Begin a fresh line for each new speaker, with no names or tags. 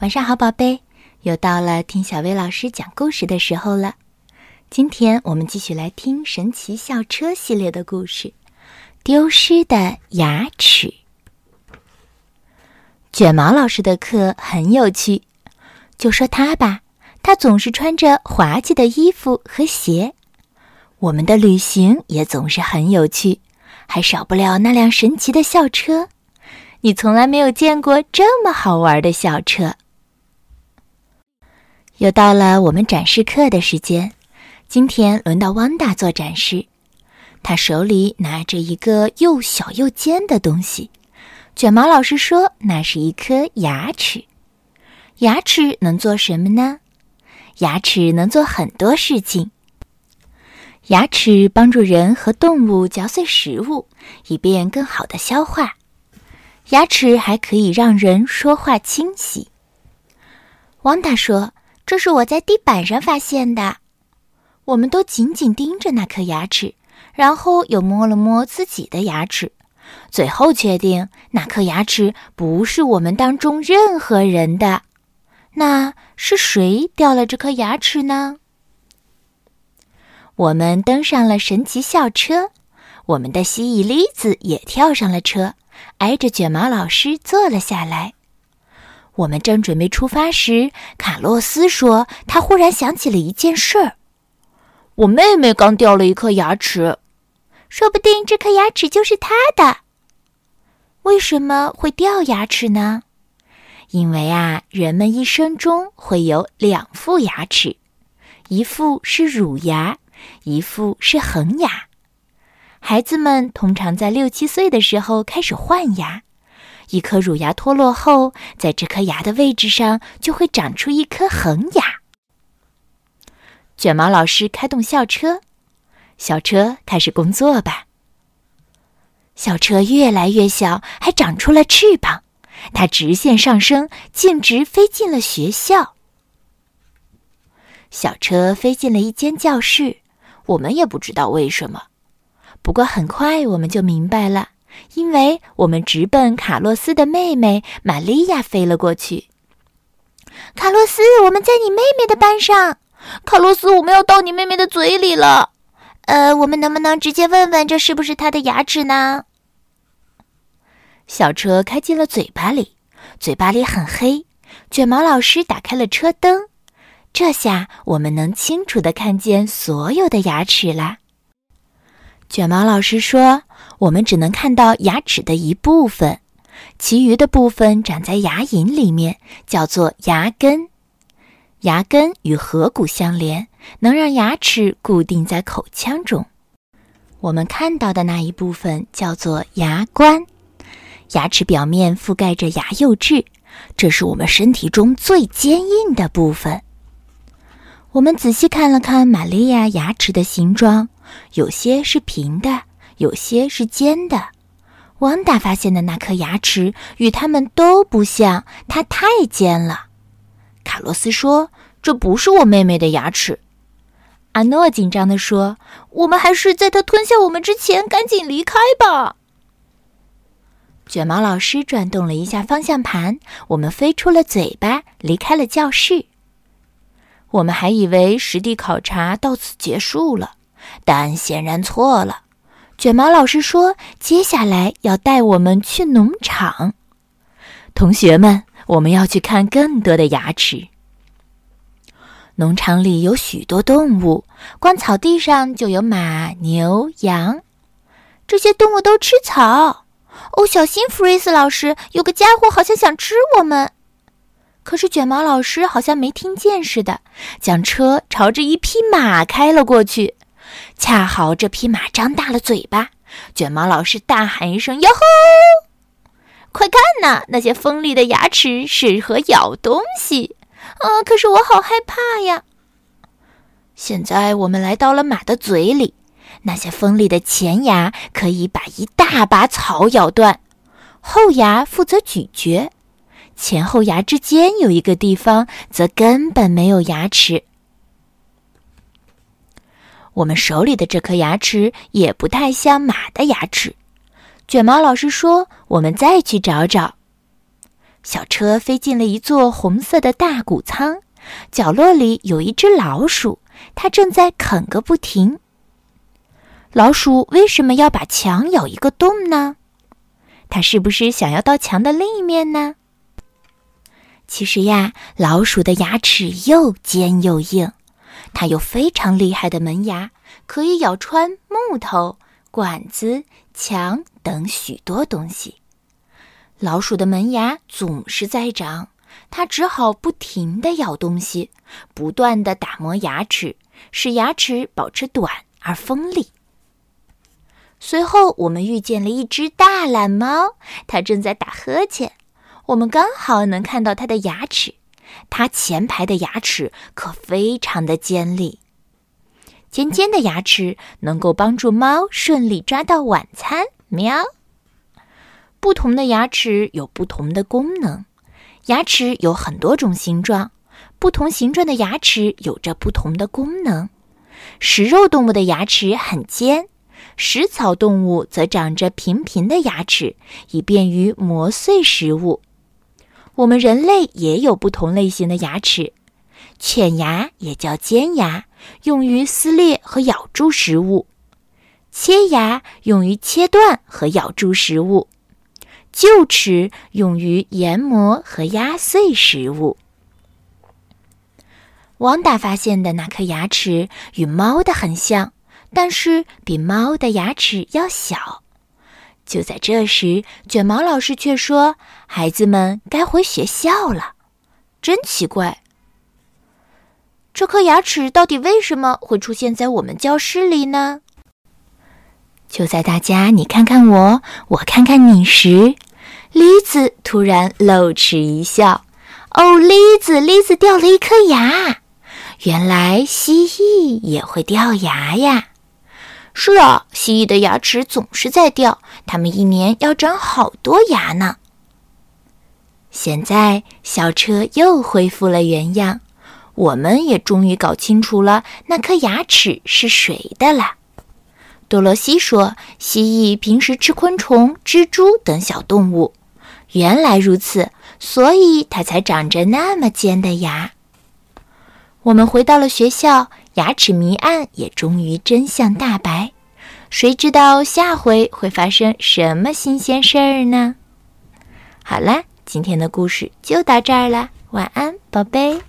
晚上好，宝贝，又到了听小薇老师讲故事的时候了。今天我们继续来听《神奇校车》系列的故事，《丢失的牙齿》。卷毛老师的课很有趣，就说他吧，他总是穿着滑稽的衣服和鞋。我们的旅行也总是很有趣，还少不了那辆神奇的校车。你从来没有见过这么好玩的校车。又到了我们展示课的时间，今天轮到汪达做展示。他手里拿着一个又小又尖的东西，卷毛老师说那是一颗牙齿。牙齿能做什么呢？牙齿能做很多事情。牙齿帮助人和动物嚼碎食物，以便更好的消化。牙齿还可以让人说话清晰。汪达说。这是我在地板上发现的，我们都紧紧盯着那颗牙齿，然后又摸了摸自己的牙齿，最后确定那颗牙齿不是我们当中任何人的。那是谁掉了这颗牙齿呢？我们登上了神奇校车，我们的蜥蜴栗子也跳上了车，挨着卷毛老师坐了下来。我们正准备出发时，卡洛斯说：“他忽然想起了一件事儿。我妹妹刚掉了一颗牙齿，说不定这颗牙齿就是她的。为什么会掉牙齿呢？因为啊，人们一生中会有两副牙齿，一副是乳牙，一副是恒牙。孩子们通常在六七岁的时候开始换牙。”一颗乳牙脱落后，在这颗牙的位置上就会长出一颗恒牙。卷毛老师开动校车，校车开始工作吧。校车越来越小，还长出了翅膀，它直线上升，径直飞进了学校。小车飞进了一间教室，我们也不知道为什么，不过很快我们就明白了。因为我们直奔卡洛斯的妹妹玛利亚飞了过去。卡洛斯，我们在你妹妹的班上。卡洛斯，我们要到你妹妹的嘴里了。呃，我们能不能直接问问这是不是她的牙齿呢？小车开进了嘴巴里，嘴巴里很黑。卷毛老师打开了车灯，这下我们能清楚的看见所有的牙齿啦。卷毛老师说。我们只能看到牙齿的一部分，其余的部分长在牙龈里面，叫做牙根。牙根与颌骨相连，能让牙齿固定在口腔中。我们看到的那一部分叫做牙冠。牙齿表面覆盖着牙釉质，这是我们身体中最坚硬的部分。我们仔细看了看玛利亚牙齿的形状，有些是平的。有些是尖的，汪达发现的那颗牙齿与它们都不像，它太尖了。卡洛斯说：“这不是我妹妹的牙齿。”阿诺紧张地说：“我们还是在它吞下我们之前赶紧离开吧。”卷毛老师转动了一下方向盘，我们飞出了嘴巴，离开了教室。我们还以为实地考察到此结束了，但显然错了。卷毛老师说：“接下来要带我们去农场，同学们，我们要去看更多的牙齿。农场里有许多动物，光草地上就有马、牛、羊，这些动物都吃草。哦，小心，弗瑞斯老师，有个家伙好像想吃我们。可是卷毛老师好像没听见似的，将车朝着一匹马开了过去。”恰好这匹马张大了嘴巴，卷毛老师大喊一声：“哟吼！快看呐，那些锋利的牙齿适合咬东西啊！可是我好害怕呀。”现在我们来到了马的嘴里，那些锋利的前牙可以把一大把草咬断，后牙负责咀嚼，前后牙之间有一个地方则根本没有牙齿。我们手里的这颗牙齿也不太像马的牙齿。卷毛老师说：“我们再去找找。”小车飞进了一座红色的大谷仓，角落里有一只老鼠，它正在啃个不停。老鼠为什么要把墙咬一个洞呢？它是不是想要到墙的另一面呢？其实呀，老鼠的牙齿又尖又硬，它有非常厉害的门牙，可以咬穿木头、管子、墙等许多东西。老鼠的门牙总是在长，它只好不停地咬东西，不断地打磨牙齿，使牙齿保持短而锋利。随后，我们遇见了一只大懒猫，它正在打呵欠。我们刚好能看到它的牙齿，它前排的牙齿可非常的尖利。尖尖的牙齿能够帮助猫顺利抓到晚餐。喵！不同的牙齿有不同的功能。牙齿有很多种形状，不同形状的牙齿有着不同的功能。食肉动物的牙齿很尖。食草动物则长着平平的牙齿，以便于磨碎食物。我们人类也有不同类型的牙齿，犬牙也叫尖牙，用于撕裂和咬住食物；切牙用于切断和咬住食物；臼齿用于研磨和压碎食物。汪达发现的那颗牙齿与猫的很像。但是比猫的牙齿要小。就在这时，卷毛老师却说：“孩子们该回学校了。”真奇怪，这颗牙齿到底为什么会出现在我们教室里呢？就在大家你看看我，我看看你时，栗子突然露齿一笑：“哦，栗子，栗子掉了一颗牙。原来蜥蜴也会掉牙呀！”是啊，蜥蜴的牙齿总是在掉，它们一年要长好多牙呢。现在小车又恢复了原样，我们也终于搞清楚了那颗牙齿是谁的了。多罗西说：“蜥蜴平时吃昆虫、蜘蛛等小动物，原来如此，所以它才长着那么尖的牙。”我们回到了学校。牙齿谜案也终于真相大白，谁知道下回会发生什么新鲜事儿呢？好啦，今天的故事就到这儿啦，晚安，宝贝。